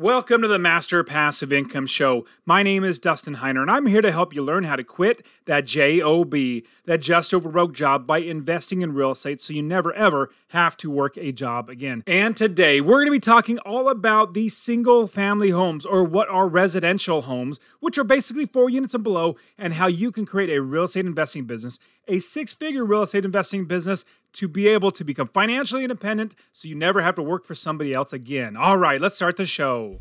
Welcome to the Master Passive Income Show. My name is Dustin Heiner, and I'm here to help you learn how to quit that JOB, that just over broke job, by investing in real estate so you never ever have to work a job again. And today, we're going to be talking all about these single family homes, or what are residential homes, which are basically four units and below, and how you can create a real estate investing business, a six figure real estate investing business to be able to become financially independent so you never have to work for somebody else again. All right, let's start the show.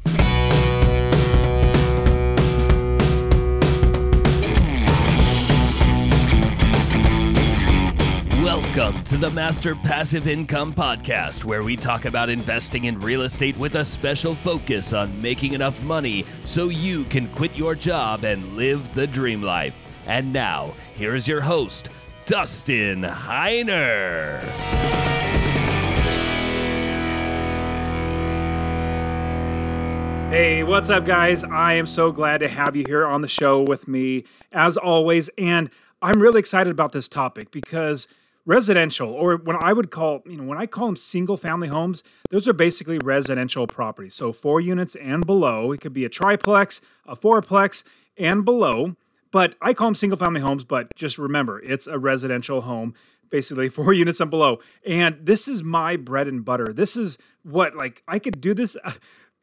Welcome to the Master Passive Income Podcast, where we talk about investing in real estate with a special focus on making enough money so you can quit your job and live the dream life. And now, here is your host, Dustin Heiner. Hey, what's up, guys? I am so glad to have you here on the show with me, as always. And I'm really excited about this topic because residential, or when I would call, you know, when I call them single family homes, those are basically residential properties. So four units and below. It could be a triplex, a fourplex, and below. But I call them single family homes, but just remember, it's a residential home, basically four units and below. And this is my bread and butter. This is what, like, I could do this.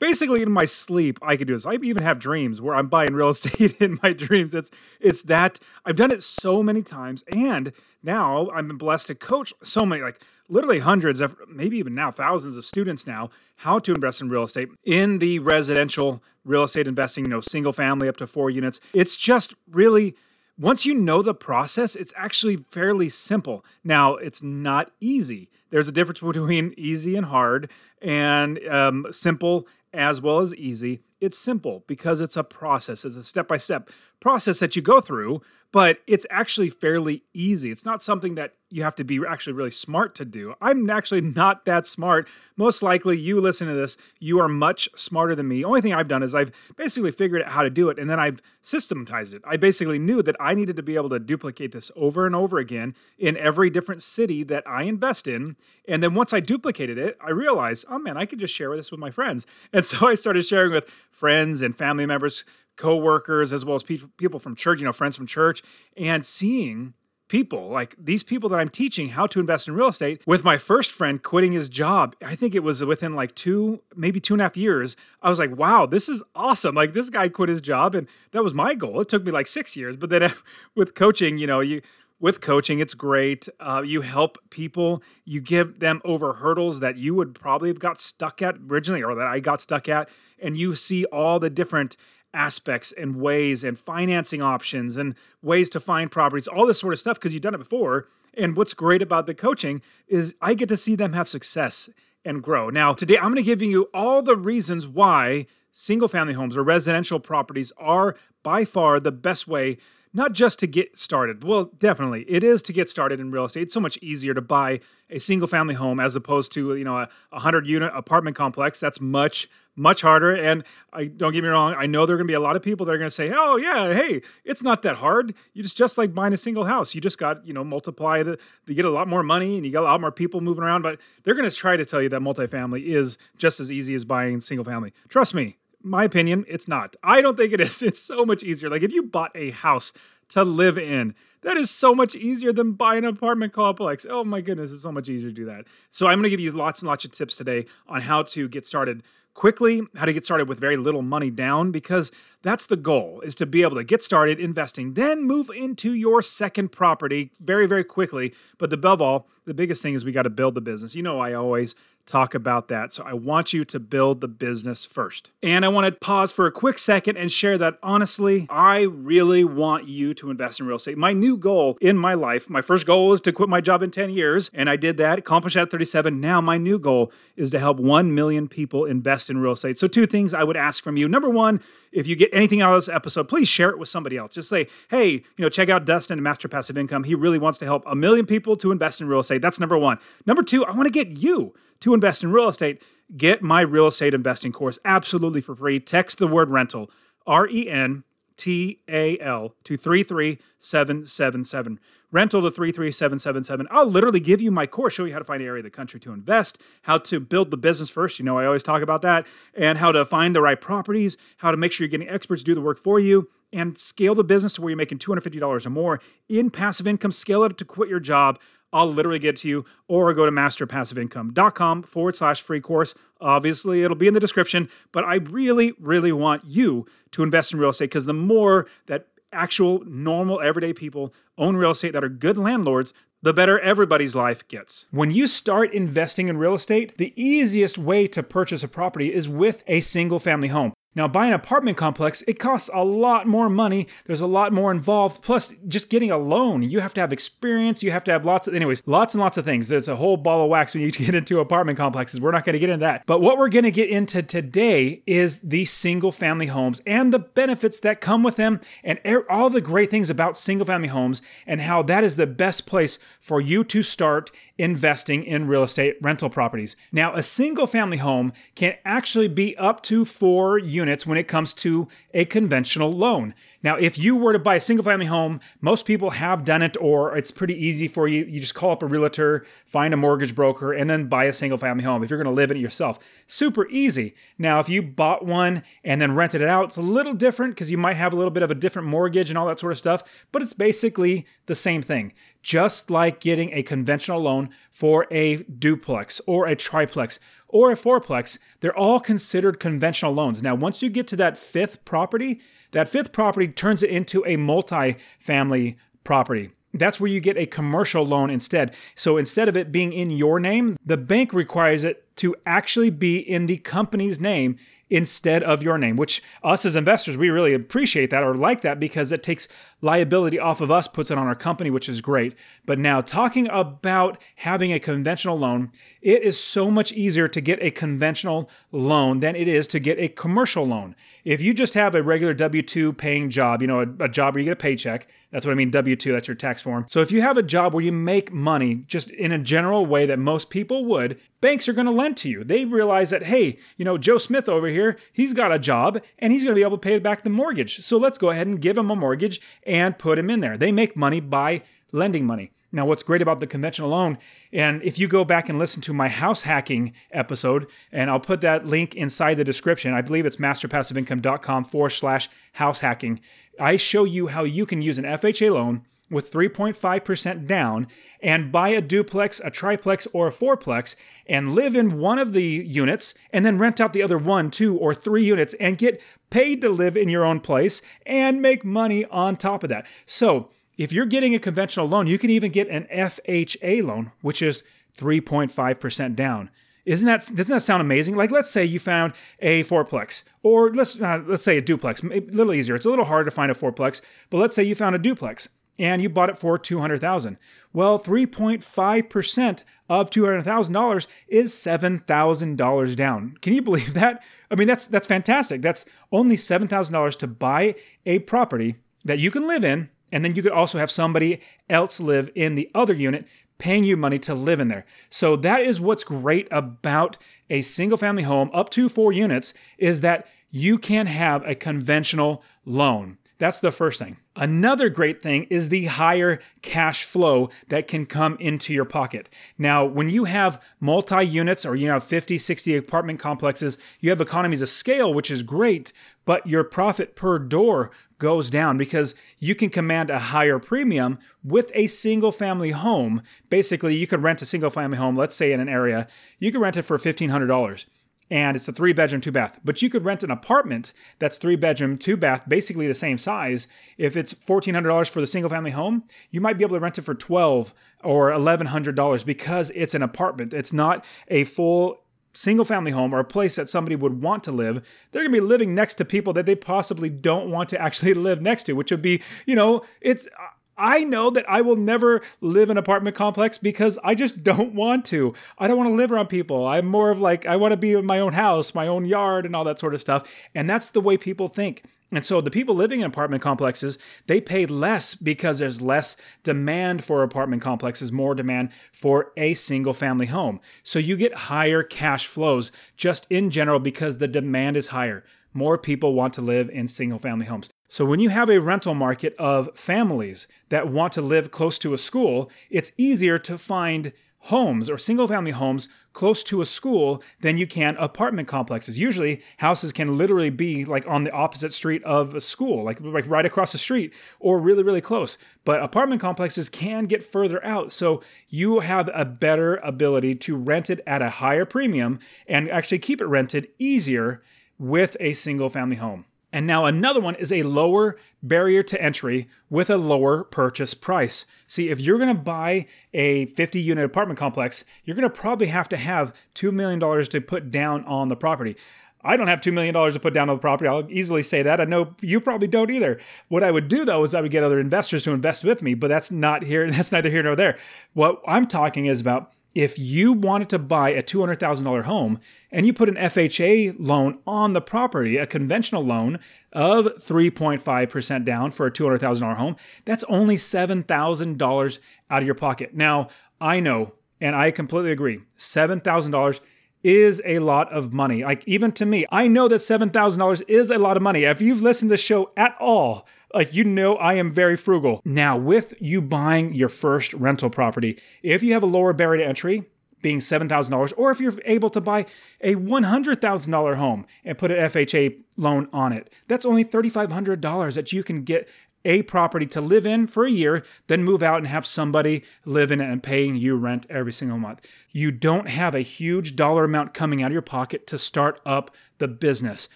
Basically, in my sleep, I could do this. I even have dreams where I'm buying real estate in my dreams. It's it's that I've done it so many times, and now I'm blessed to coach so many, like literally hundreds of maybe even now thousands of students now how to invest in real estate. In the residential real estate investing you know single family up to four units it's just really once you know the process it's actually fairly simple. Now it's not easy. There's a difference between easy and hard and um, simple as well as easy. It's simple because it's a process it's a step-by-step process that you go through but it's actually fairly easy. It's not something that you have to be actually really smart to do. I'm actually not that smart. Most likely, you listen to this, you are much smarter than me. Only thing I've done is I've basically figured out how to do it and then I've systematized it. I basically knew that I needed to be able to duplicate this over and over again in every different city that I invest in. And then once I duplicated it, I realized, oh man, I could just share this with my friends. And so I started sharing with friends and family members coworkers as well as pe- people from church, you know, friends from church, and seeing people like these people that I'm teaching how to invest in real estate with my first friend quitting his job. I think it was within like two, maybe two and a half years. I was like, wow, this is awesome. Like this guy quit his job and that was my goal. It took me like six years, but then with coaching, you know, you, with coaching, it's great. Uh, you help people, you give them over hurdles that you would probably have got stuck at originally or that I got stuck at. And you see all the different aspects and ways and financing options and ways to find properties, all this sort of stuff because you've done it before. And what's great about the coaching is I get to see them have success and grow. Now, today I'm going to give you all the reasons why single family homes or residential properties are by far the best way not just to get started. Well, definitely, it is to get started in real estate. It's so much easier to buy a single family home as opposed to you know a, a hundred unit apartment complex. That's much much harder. And I don't get me wrong, I know there are going to be a lot of people that are going to say, "Oh yeah, hey, it's not that hard. You just just like buying a single house. You just got you know multiply the you get a lot more money and you got a lot more people moving around." But they're going to try to tell you that multifamily is just as easy as buying single family. Trust me, my opinion, it's not. I don't think it is. It's so much easier. Like if you bought a house to live in, that is so much easier than buying an apartment complex. Oh my goodness, it's so much easier to do that. So I'm going to give you lots and lots of tips today on how to get started quickly, how to get started with very little money down because that's the goal is to be able to get started investing, then move into your second property very very quickly. But above all, the biggest thing is we got to build the business. You know, I always talk about that. So I want you to build the business first. And I want to pause for a quick second and share that honestly, I really want you to invest in real estate. My new goal in my life, my first goal is to quit my job in 10 years, and I did that, accomplished that at 37. Now my new goal is to help 1 million people invest in real estate. So two things I would ask from you. Number 1, if you get anything out of this episode, please share it with somebody else. Just say, hey, you know, check out Dustin and Master Passive Income. He really wants to help a million people to invest in real estate. That's number one. Number two, I want to get you to invest in real estate, get my real estate investing course absolutely for free. Text the word rental, R E N T A L, to 33777. Rental to 33777. I'll literally give you my course, show you how to find an area of the country to invest, how to build the business first. You know, I always talk about that, and how to find the right properties, how to make sure you're getting experts to do the work for you, and scale the business to where you're making $250 or more in passive income. Scale it up to quit your job. I'll literally get to you, or go to masterpassiveincome.com forward slash free course. Obviously, it'll be in the description, but I really, really want you to invest in real estate because the more that actual, normal, everyday people own real estate that are good landlords, the better everybody's life gets. When you start investing in real estate, the easiest way to purchase a property is with a single family home. Now, buying an apartment complex, it costs a lot more money. There's a lot more involved. Plus, just getting a loan, you have to have experience. You have to have lots of, anyways, lots and lots of things. There's a whole ball of wax when you get into apartment complexes. We're not going to get into that. But what we're going to get into today is the single family homes and the benefits that come with them and all the great things about single family homes and how that is the best place for you to start investing in real estate rental properties. Now, a single family home can actually be up to four units when it comes to a conventional loan. Now, if you were to buy a single family home, most people have done it or it's pretty easy for you. You just call up a realtor, find a mortgage broker, and then buy a single family home if you're going to live in it yourself. Super easy. Now, if you bought one and then rented it out, it's a little different because you might have a little bit of a different mortgage and all that sort of stuff, but it's basically the same thing. Just like getting a conventional loan for a duplex or a triplex or a fourplex, they're all considered conventional loans. Now, once you get to that fifth property, that fifth property turns it into a multi-family property. That's where you get a commercial loan instead. So instead of it being in your name, the bank requires it to actually be in the company's name instead of your name, which us as investors, we really appreciate that or like that because it takes liability off of us, puts it on our company, which is great. But now, talking about having a conventional loan, it is so much easier to get a conventional loan than it is to get a commercial loan. If you just have a regular W 2 paying job, you know, a, a job where you get a paycheck, that's what I mean, W 2, that's your tax form. So if you have a job where you make money just in a general way that most people would, banks are going to to you. They realize that, hey, you know, Joe Smith over here, he's got a job and he's going to be able to pay back the mortgage. So let's go ahead and give him a mortgage and put him in there. They make money by lending money. Now, what's great about the conventional loan, and if you go back and listen to my house hacking episode, and I'll put that link inside the description, I believe it's masterpassiveincome.com forward slash house hacking. I show you how you can use an FHA loan with 3.5% down and buy a duplex, a triplex, or a fourplex and live in one of the units and then rent out the other one, two, or three units and get paid to live in your own place and make money on top of that. So, if you're getting a conventional loan, you can even get an FHA loan, which is 3.5% down. Isn't that doesn't that sound amazing? Like let's say you found a fourplex, or let's uh, let's say a duplex. A little easier. It's a little harder to find a fourplex, but let's say you found a duplex and you bought it for 200,000. Well, 3.5% of $200,000 is $7,000 down. Can you believe that? I mean, that's that's fantastic. That's only $7,000 to buy a property that you can live in and then you could also have somebody else live in the other unit paying you money to live in there. So that is what's great about a single family home up to 4 units is that you can have a conventional loan. That's the first thing. Another great thing is the higher cash flow that can come into your pocket. Now, when you have multi units or you have 50, 60 apartment complexes, you have economies of scale, which is great, but your profit per door goes down because you can command a higher premium with a single family home. Basically, you could rent a single family home, let's say in an area, you could rent it for $1,500 and it's a three bedroom, two bath. But you could rent an apartment that's three bedroom, two bath, basically the same size. If it's $1,400 for the single family home, you might be able to rent it for 12 or $1,100 because it's an apartment. It's not a full single family home or a place that somebody would want to live, they're going to be living next to people that they possibly don't want to actually live next to, which would be, you know, it's I know that I will never live in an apartment complex because I just don't want to. I don't want to live around people. I'm more of like, I want to be in my own house, my own yard, and all that sort of stuff. And that's the way people think. And so the people living in apartment complexes, they pay less because there's less demand for apartment complexes, more demand for a single family home. So you get higher cash flows just in general because the demand is higher. More people want to live in single family homes. So, when you have a rental market of families that want to live close to a school, it's easier to find homes or single family homes close to a school than you can apartment complexes. Usually, houses can literally be like on the opposite street of a school, like like right across the street or really really close. But apartment complexes can get further out. So, you have a better ability to rent it at a higher premium and actually keep it rented easier with a single family home. And now another one is a lower barrier to entry with a lower purchase price. See, if you're going to buy a 50 unit apartment complex, you're going to probably have to have $2 million to put down on the property. I don't have $2 million to put down on the property. I'll easily say that. I know you probably don't either. What I would do though is I would get other investors to invest with me, but that's not here. That's neither here nor there. What I'm talking is about if you wanted to buy a $200,000 home and you put an FHA loan on the property, a conventional loan of 3.5% down for a $200,000 home, that's only $7,000 out of your pocket. Now, I know, and I completely agree, $7,000 is a lot of money. Like, even to me, I know that $7,000 is a lot of money. If you've listened to the show at all, like, you know, I am very frugal. Now, with you buying your first rental property, if you have a lower barrier to entry, being $7,000, or if you're able to buy a $100,000 home and put an FHA loan on it, that's only $3,500 that you can get a property to live in for a year, then move out and have somebody live in it and paying you rent every single month. You don't have a huge dollar amount coming out of your pocket to start up the business.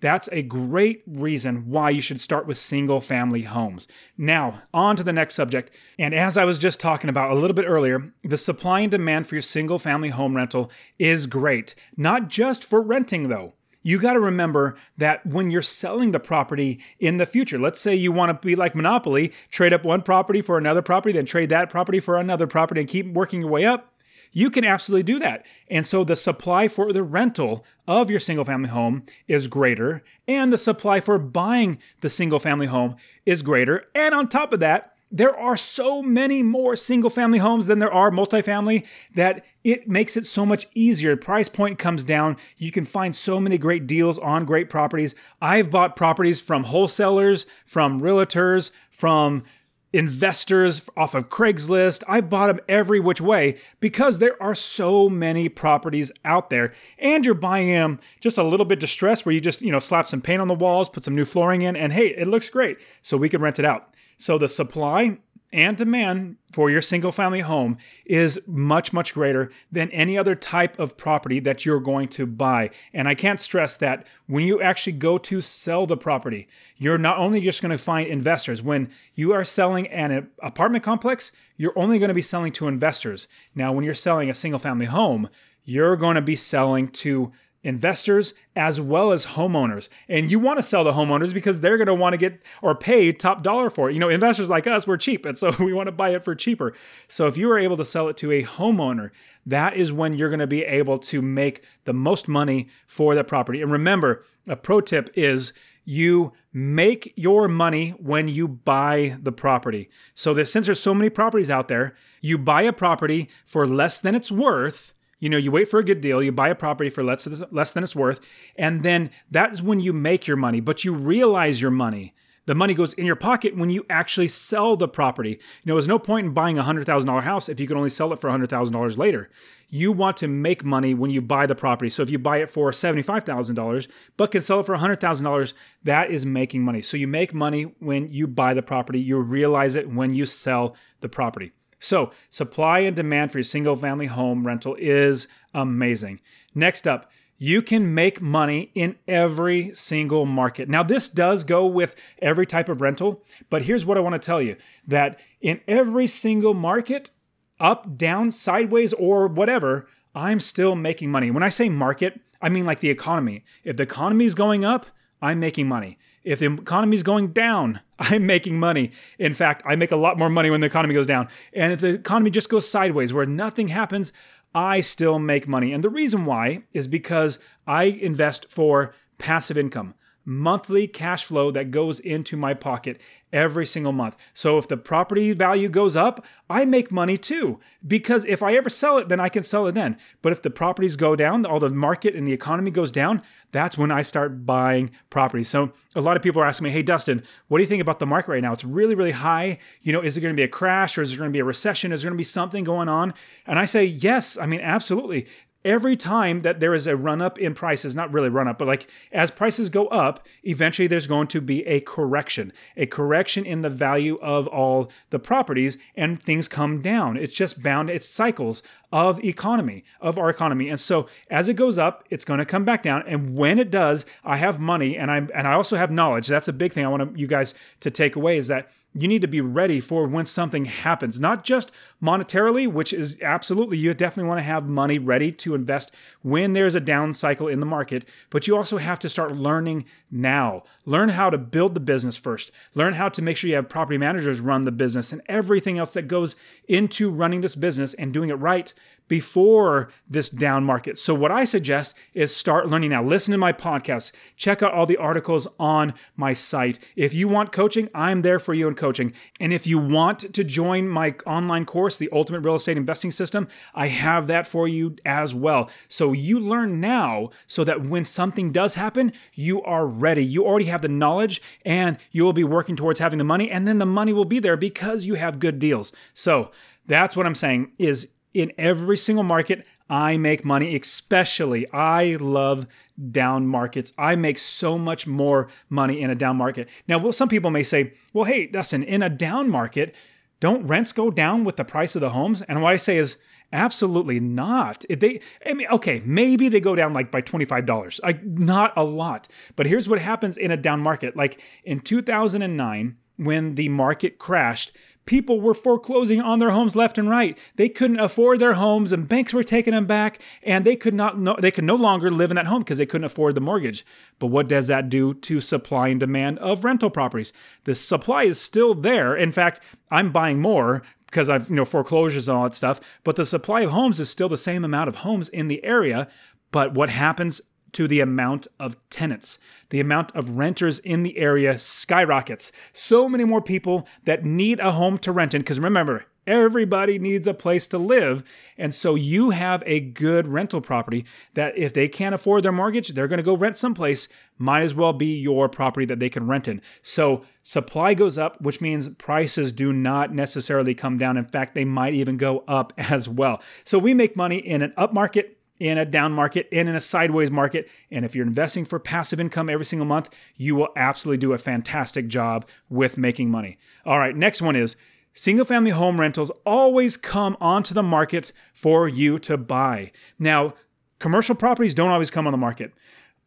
That's a great reason why you should start with single family homes. Now, on to the next subject. And as I was just talking about a little bit earlier, the supply and demand for your single family home rental is great, not just for renting though you got to remember that when you're selling the property in the future, let's say you want to be like Monopoly, trade up one property for another property, then trade that property for another property and keep working your way up. You can absolutely do that. And so the supply for the rental of your single family home is greater, and the supply for buying the single family home is greater. And on top of that, there are so many more single family homes than there are multifamily that it makes it so much easier. Price point comes down. You can find so many great deals on great properties. I've bought properties from wholesalers, from realtors, from investors off of Craigslist. I've bought them every which way because there are so many properties out there and you're buying them just a little bit distressed where you just, you know, slap some paint on the walls, put some new flooring in and hey, it looks great. So we can rent it out. So the supply and demand for your single family home is much, much greater than any other type of property that you're going to buy. And I can't stress that when you actually go to sell the property, you're not only just going to find investors. When you are selling an apartment complex, you're only going to be selling to investors. Now, when you're selling a single family home, you're going to be selling to investors as well as homeowners. And you want to sell to homeowners because they're going to want to get or pay top dollar for it. You know, investors like us, we're cheap. And so we want to buy it for cheaper. So if you are able to sell it to a homeowner, that is when you're going to be able to make the most money for the property. And remember, a pro tip is you make your money when you buy the property. So that since there's so many properties out there, you buy a property for less than it's worth you know, you wait for a good deal, you buy a property for less, less than it's worth, and then that's when you make your money, but you realize your money. The money goes in your pocket when you actually sell the property. You know, there's no point in buying a $100,000 house if you can only sell it for $100,000 later. You want to make money when you buy the property. So if you buy it for $75,000 but can sell it for $100,000, that is making money. So you make money when you buy the property, you realize it when you sell the property. So, supply and demand for your single family home rental is amazing. Next up, you can make money in every single market. Now, this does go with every type of rental, but here's what I want to tell you that in every single market, up, down, sideways, or whatever, I'm still making money. When I say market, I mean like the economy. If the economy is going up, I'm making money. If the economy is going down, I'm making money. In fact, I make a lot more money when the economy goes down. And if the economy just goes sideways where nothing happens, I still make money. And the reason why is because I invest for passive income. Monthly cash flow that goes into my pocket every single month. So if the property value goes up, I make money too. Because if I ever sell it, then I can sell it then. But if the properties go down, all the market and the economy goes down, that's when I start buying properties. So a lot of people are asking me, hey, Dustin, what do you think about the market right now? It's really, really high. You know, is it going to be a crash or is there going to be a recession? Is there going to be something going on? And I say, yes, I mean, absolutely every time that there is a run up in prices, not really run up, but like as prices go up, eventually there's going to be a correction, a correction in the value of all the properties, and things come down. It's just bound, it's cycles of economy, of our economy. And so as it goes up, it's going to come back down. And when it does, I have money and I'm and I also have knowledge. That's a big thing I want you guys to take away is that you need to be ready for when something happens, not just monetarily, which is absolutely, you definitely want to have money ready to invest when there's a down cycle in the market, but you also have to start learning now. Learn how to build the business first. Learn how to make sure you have property managers run the business and everything else that goes into running this business and doing it right before this down market. So, what I suggest is start learning now. Listen to my podcast, check out all the articles on my site. If you want coaching, I'm there for you in coaching. And if you want to join my online course, The Ultimate Real Estate Investing System, I have that for you as well. So, you learn now so that when something does happen, you are ready. You already have the knowledge and you will be working towards having the money, and then the money will be there because you have good deals. So, that's what I'm saying is in every single market, I make money, especially I love down markets. I make so much more money in a down market. Now, well, some people may say, well, hey, Dustin, in a down market, don't rents go down with the price of the homes? And what I say is, absolutely not. If they, I mean, okay, maybe they go down like by $25, like not a lot. But here's what happens in a down market. Like in 2009, when the market crashed, people were foreclosing on their homes left and right. They couldn't afford their homes and banks were taking them back and they could not no, they could no longer live in that home because they couldn't afford the mortgage. But what does that do to supply and demand of rental properties? The supply is still there. In fact, I'm buying more because I've, you know, foreclosures and all that stuff, but the supply of homes is still the same amount of homes in the area. But what happens to the amount of tenants. The amount of renters in the area skyrockets. So many more people that need a home to rent in. Because remember, everybody needs a place to live. And so you have a good rental property that if they can't afford their mortgage, they're going to go rent someplace. Might as well be your property that they can rent in. So supply goes up, which means prices do not necessarily come down. In fact, they might even go up as well. So we make money in an up market in a down market and in a sideways market. And if you're investing for passive income every single month, you will absolutely do a fantastic job with making money. All right, next one is single family home rentals always come onto the market for you to buy. Now, commercial properties don't always come on the market.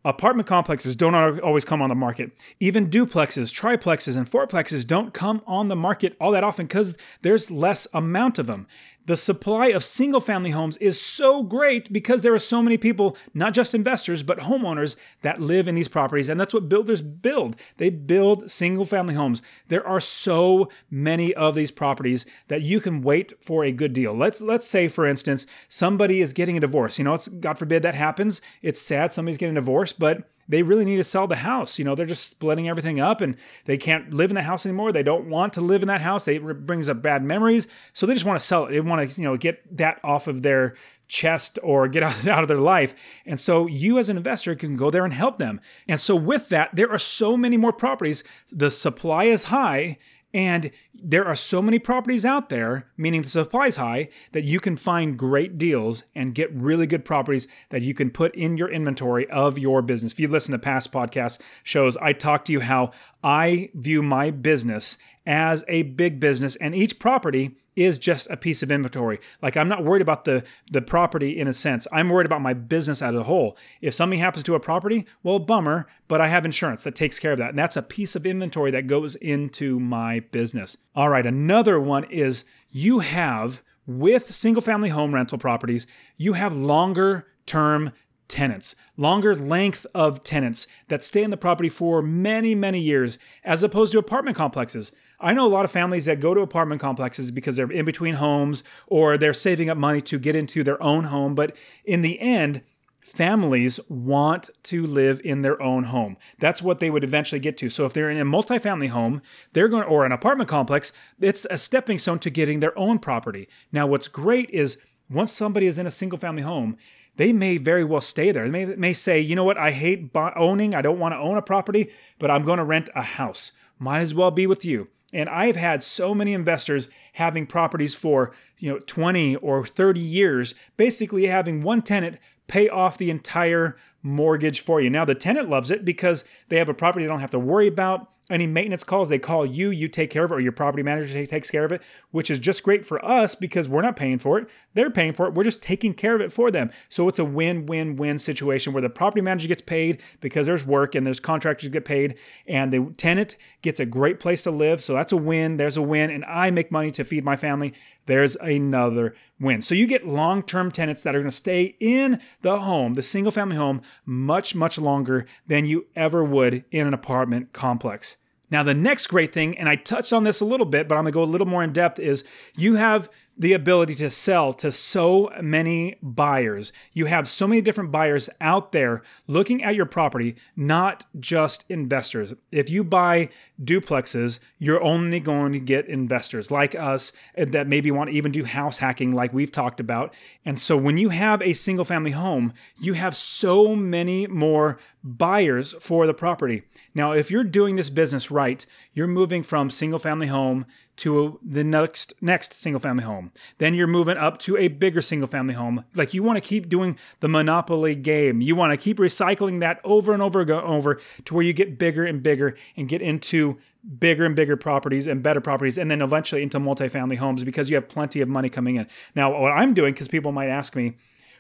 Apartment complexes don't always come on the market. Even duplexes, triplexes, and fourplexes don't come on the market all that often because there's less amount of them the supply of single family homes is so great because there are so many people, not just investors, but homeowners that live in these properties. And that's what builders build. They build single family homes. There are so many of these properties that you can wait for a good deal. Let's let's say, for instance, somebody is getting a divorce. You know, it's God forbid that happens. It's sad somebody's getting a divorce, but they really need to sell the house. You know, they're just splitting everything up and they can't live in the house anymore. They don't want to live in that house. It brings up bad memories. So they just want to sell it. They want to, you know, get that off of their chest or get out, of their life. And so you as an investor can go there and help them. And so with that, there are so many more properties. The supply is high and there are so many properties out there, meaning the supply is high, that you can find great deals and get really good properties that you can put in your inventory of your business. If you listen to past podcast shows, I talk to you how I view my business as a big business, and each property is just a piece of inventory. Like I'm not worried about the the property in a sense. I'm worried about my business as a whole. If something happens to a property, well, bummer, but I have insurance that takes care of that. And that's a piece of inventory that goes into my business. All right, another one is you have with single family home rental properties, you have longer term tenants, longer length of tenants that stay in the property for many, many years, as opposed to apartment complexes. I know a lot of families that go to apartment complexes because they're in between homes or they're saving up money to get into their own home. But in the end, families want to live in their own home. That's what they would eventually get to. So if they're in a multifamily home, they're going or an apartment complex, it's a stepping stone to getting their own property. Now what's great is once somebody is in a single family home, they may very well stay there. They may, may say, you know what, I hate owning, I don't want to own a property, but I'm going to rent a house. Might as well be with you. And I've had so many investors having properties for, you know, 20 or 30 years, basically having one tenant pay off the entire mortgage for you. Now the tenant loves it because they have a property they don't have to worry about any maintenance calls, they call you, you take care of it, or your property manager takes care of it, which is just great for us because we're not paying for it. They're paying for it. We're just taking care of it for them. So it's a win win win situation where the property manager gets paid because there's work and there's contractors get paid, and the tenant gets a great place to live. So that's a win. There's a win. And I make money to feed my family. There's another win. So you get long term tenants that are going to stay in the home, the single family home, much, much longer than you ever would in an apartment complex. Now, the next great thing, and I touched on this a little bit, but I'm gonna go a little more in depth, is you have the ability to sell to so many buyers. You have so many different buyers out there looking at your property, not just investors. If you buy duplexes, you're only going to get investors like us that maybe want to even do house hacking, like we've talked about. And so when you have a single family home, you have so many more buyers for the property. Now, if you're doing this business right, you're moving from single family home to the next next single family home. Then you're moving up to a bigger single family home. Like you want to keep doing the monopoly game. You want to keep recycling that over and over and over to where you get bigger and bigger and get into bigger and bigger properties and better properties and then eventually into multifamily homes because you have plenty of money coming in. Now, what I'm doing cuz people might ask me,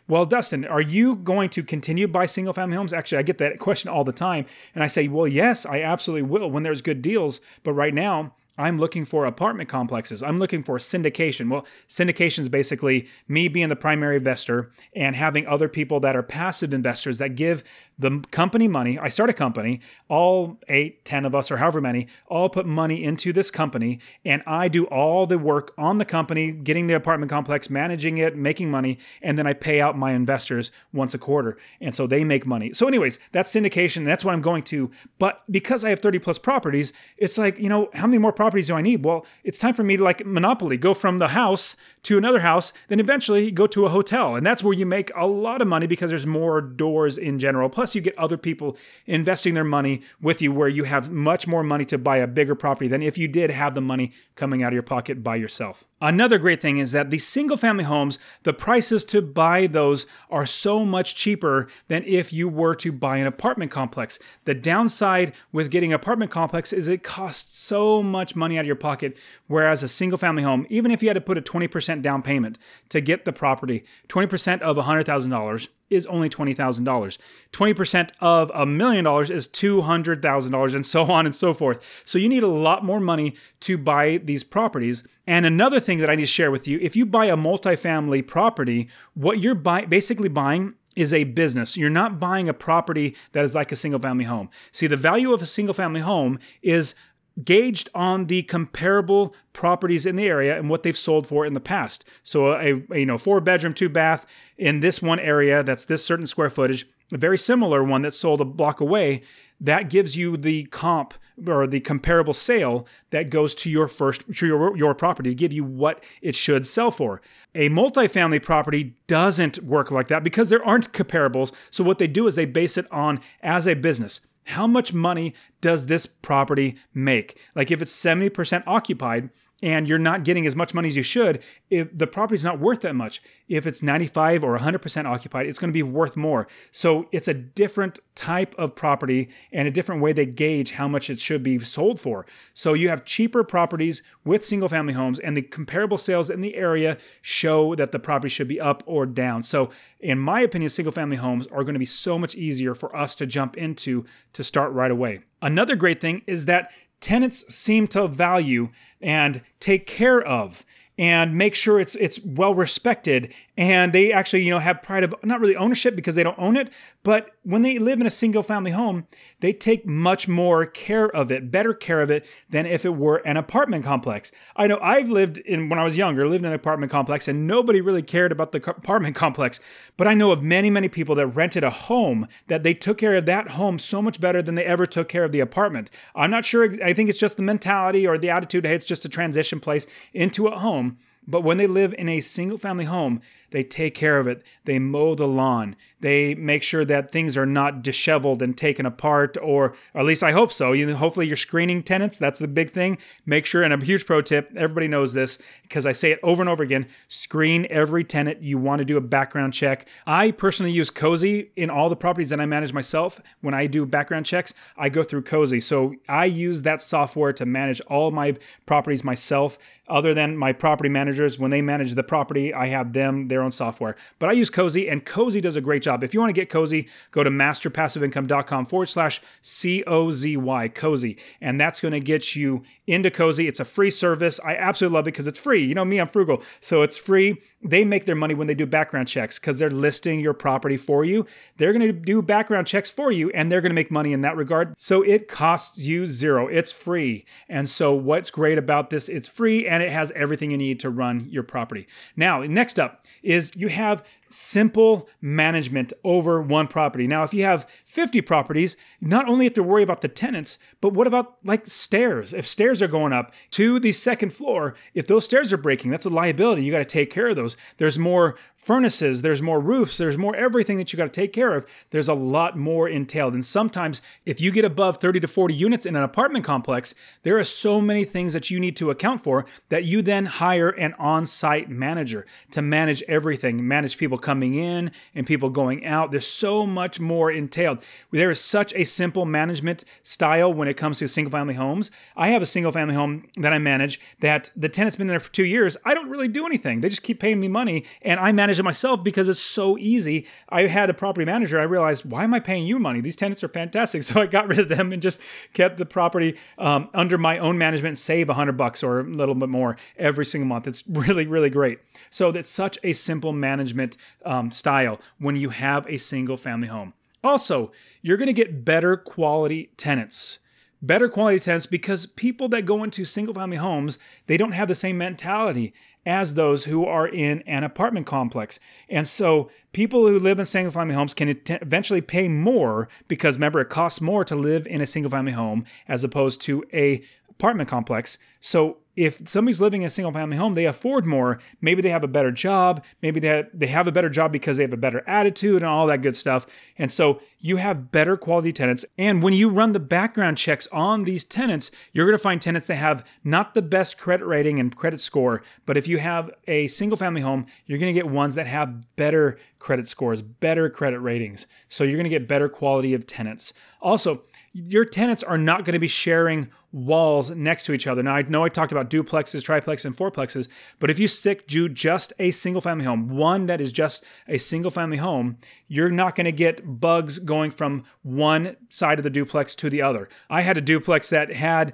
well, Dustin, are you going to continue buy single family homes? Actually, I get that question all the time. And I say, well, yes, I absolutely will when there's good deals. But right now, I'm looking for apartment complexes. I'm looking for syndication. Well, syndication is basically me being the primary investor and having other people that are passive investors that give the company money. I start a company, all eight, ten of us, or however many, all put money into this company, and I do all the work on the company, getting the apartment complex, managing it, making money, and then I pay out my investors once a quarter. And so they make money. So, anyways, that's syndication. That's what I'm going to. But because I have 30 plus properties, it's like, you know, how many more properties? Properties do I need? Well, it's time for me to like Monopoly, go from the house to another house, then eventually go to a hotel. And that's where you make a lot of money because there's more doors in general. Plus, you get other people investing their money with you where you have much more money to buy a bigger property than if you did have the money coming out of your pocket by yourself. Another great thing is that these single family homes, the prices to buy those are so much cheaper than if you were to buy an apartment complex. The downside with getting an apartment complex is it costs so much money out of your pocket, whereas a single family home, even if you had to put a 20% down payment to get the property, 20% of $100,000 is only $20,000. 20% of a million dollars is $200,000 and so on and so forth. So you need a lot more money to buy these properties. And another thing that I need to share with you, if you buy a multifamily property, what you're buy- basically buying is a business. You're not buying a property that is like a single family home. See, the value of a single family home is gauged on the comparable properties in the area and what they've sold for in the past. So a, a, you know four bedroom two bath in this one area that's this certain square footage, a very similar one that's sold a block away, that gives you the comp or the comparable sale that goes to your first to your, your property to give you what it should sell for. A multifamily property doesn't work like that because there aren't comparables. So what they do is they base it on as a business how much money does this property make? Like if it's 70% occupied, and you're not getting as much money as you should, if the property's not worth that much. If it's 95 or 100% occupied, it's going to be worth more. So it's a different type of property and a different way they gauge how much it should be sold for. So you have cheaper properties with single family homes and the comparable sales in the area show that the property should be up or down. So in my opinion, single family homes are going to be so much easier for us to jump into to start right away. Another great thing is that tenants seem to value and take care of and make sure it's it's well respected. And they actually you know have pride of not really ownership because they don't own it but when they live in a single family home, they take much more care of it, better care of it than if it were an apartment complex. I know I've lived in, when I was younger, lived in an apartment complex and nobody really cared about the apartment complex. But I know of many, many people that rented a home that they took care of that home so much better than they ever took care of the apartment. I'm not sure, I think it's just the mentality or the attitude, hey, it's just a transition place into a home. But when they live in a single family home, they take care of it. They mow the lawn. They make sure that things are not disheveled and taken apart, or, or at least I hope so. You hopefully, you're screening tenants. That's the big thing. Make sure, and a huge pro tip everybody knows this because I say it over and over again screen every tenant. You want to do a background check. I personally use Cozy in all the properties that I manage myself. When I do background checks, I go through Cozy. So I use that software to manage all my properties myself, other than my property managers. When they manage the property, I have them, their own software. But I use Cozy, and Cozy does a great job. If you want to get Cozy, go to masterpassiveincome.com forward slash C O Z Y, Cozy. And that's going to get you into Cozy. It's a free service. I absolutely love it because it's free. You know me, I'm frugal. So it's free. They make their money when they do background checks because they're listing your property for you. They're going to do background checks for you, and they're going to make money in that regard. So it costs you zero. It's free. And so what's great about this, it's free and it has everything you need to run your property. Now, next up is you have simple management over one property. Now, if you have 50 properties, not only have to worry about the tenants, but what about like stairs? If stairs are going up to the second floor, if those stairs are breaking, that's a liability. You got to take care of those. There's more furnaces, there's more roofs, there's more everything that you got to take care of. There's a lot more entailed. And sometimes if you get above 30 to 40 units in an apartment complex, there are so many things that you need to account for that you then hire an on-site manager to manage everything, manage people coming in and people going out. There's so much more entailed. There is such a simple management style when it comes to single family homes. I have a single family home that I manage that the tenant's been there for 2 years. I don't really do anything. They just keep paying me money and I manage it myself because it's so easy. I had a property manager. I realized, why am I paying you money? These tenants are fantastic. So I got rid of them and just kept the property um, under my own management, save a hundred bucks or a little bit more every single month. It's really, really great. So that's such a simple management um, style when you have a single family home. Also, you're going to get better quality tenants better quality tenants because people that go into single family homes they don't have the same mentality as those who are in an apartment complex. And so people who live in single family homes can eventually pay more because remember it costs more to live in a single family home as opposed to a apartment complex. So if somebody's living in a single family home, they afford more. Maybe they have a better job. Maybe they have, they have a better job because they have a better attitude and all that good stuff. And so you have better quality tenants. And when you run the background checks on these tenants, you're going to find tenants that have not the best credit rating and credit score. But if you have a single family home, you're going to get ones that have better credit scores, better credit ratings. So you're going to get better quality of tenants. Also, your tenants are not going to be sharing walls next to each other. Now, I know I talked about duplexes, triplexes, and fourplexes, but if you stick to just a single family home, one that is just a single family home, you're not going to get bugs going from one side of the duplex to the other. I had a duplex that had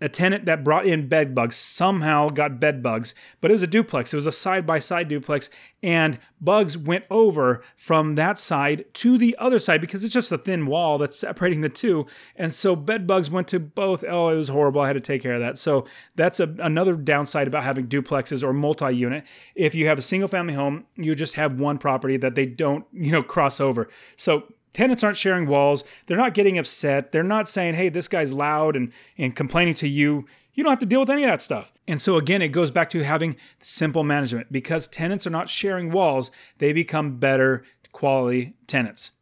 a tenant that brought in bed bugs somehow got bed bugs, but it was a duplex. It was a side by side duplex, and bugs went over from that side to the other side because it's just a thin wall that's separating the two. And so bed bugs went to both. Oh, it was horrible. I had to take care of that. So that's a, another downside about having duplexes or multi unit. If you have a single family home, you just have one property that they don't, you know, cross over. So tenants aren't sharing walls. They're not getting upset. They're not saying, hey, this guy's loud and, and complaining to you. You don't have to deal with any of that stuff. And so, again, it goes back to having simple management because tenants are not sharing walls, they become better quality tenants.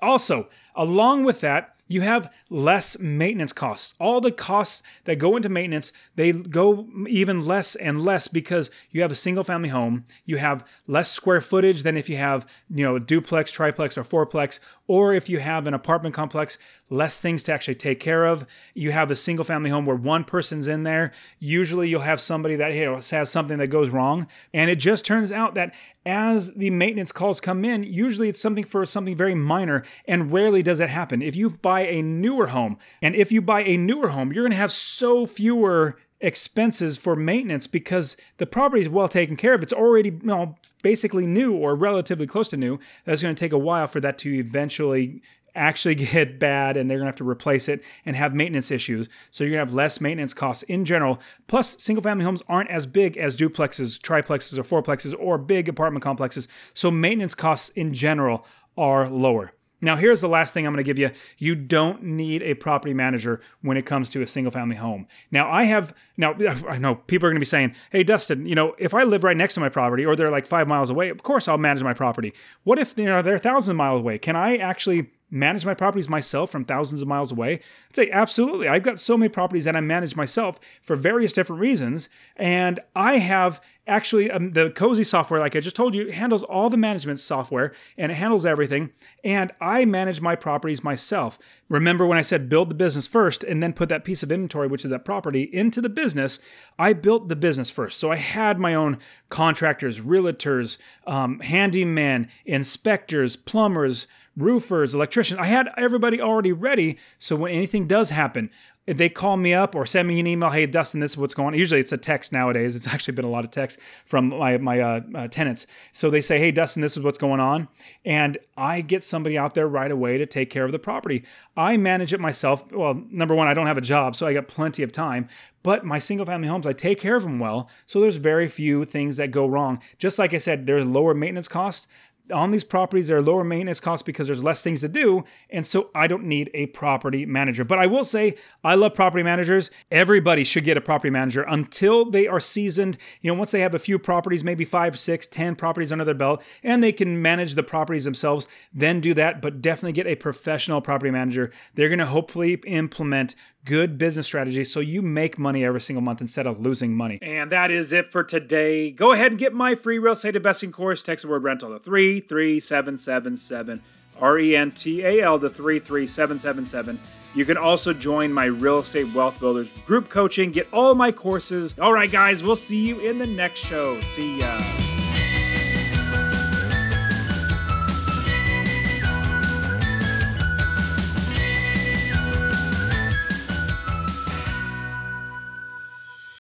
Also, along with that, you have less maintenance costs. All the costs that go into maintenance, they go even less and less because you have a single family home. You have less square footage than if you have, you know, duplex, triplex, or fourplex, or if you have an apartment complex, less things to actually take care of. You have a single family home where one person's in there. Usually you'll have somebody that you know, has something that goes wrong. And it just turns out that as the maintenance calls come in, usually it's something for something very minor, and rarely does it happen. If you buy a newer home, and if you buy a newer home, you're going to have so fewer expenses for maintenance because the property is well taken care of. It's already you know, basically new or relatively close to new. That's going to take a while for that to eventually actually get bad and they're going to have to replace it and have maintenance issues. So you're going to have less maintenance costs in general. Plus, single family homes aren't as big as duplexes, triplexes, or fourplexes, or big apartment complexes. So maintenance costs in general are lower. Now, here's the last thing I'm going to give you. You don't need a property manager when it comes to a single family home. Now, I have, now, I know people are going to be saying, hey, Dustin, you know, if I live right next to my property or they're like five miles away, of course I'll manage my property. What if you know, they're a thousand miles away? Can I actually manage my properties myself from thousands of miles away? I'd say absolutely. I've got so many properties that I manage myself for various different reasons. And I have actually um, the Cozy software, like I just told you, handles all the management software and it handles everything. And I manage my properties myself. Remember when I said build the business first and then put that piece of inventory, which is that property, into the business? I built the business first. So I had my own contractors, realtors, um, handyman, inspectors, plumbers roofers, electricians. I had everybody already ready. So when anything does happen, they call me up or send me an email, hey Dustin, this is what's going on. Usually it's a text nowadays. It's actually been a lot of text from my my uh, uh, tenants. So they say, hey Dustin, this is what's going on, and I get somebody out there right away to take care of the property. I manage it myself. Well, number one, I don't have a job, so I got plenty of time. But my single family homes, I take care of them well. So there's very few things that go wrong. Just like I said, there's lower maintenance costs on these properties there are lower maintenance costs because there's less things to do and so i don't need a property manager. But i will say i love property managers. Everybody should get a property manager until they are seasoned. You know once they have a few properties maybe five six ten properties under their belt and they can manage the properties themselves then do that but definitely get a professional property manager. They're going to hopefully implement good business strategy so you make money every single month instead of losing money. And that is it for today. Go ahead and get my free real estate investing course. Text the word rental to 33777. R E N T A L to 33777. You can also join my Real Estate Wealth Builders group coaching, get all my courses. All right, guys, we'll see you in the next show. See ya.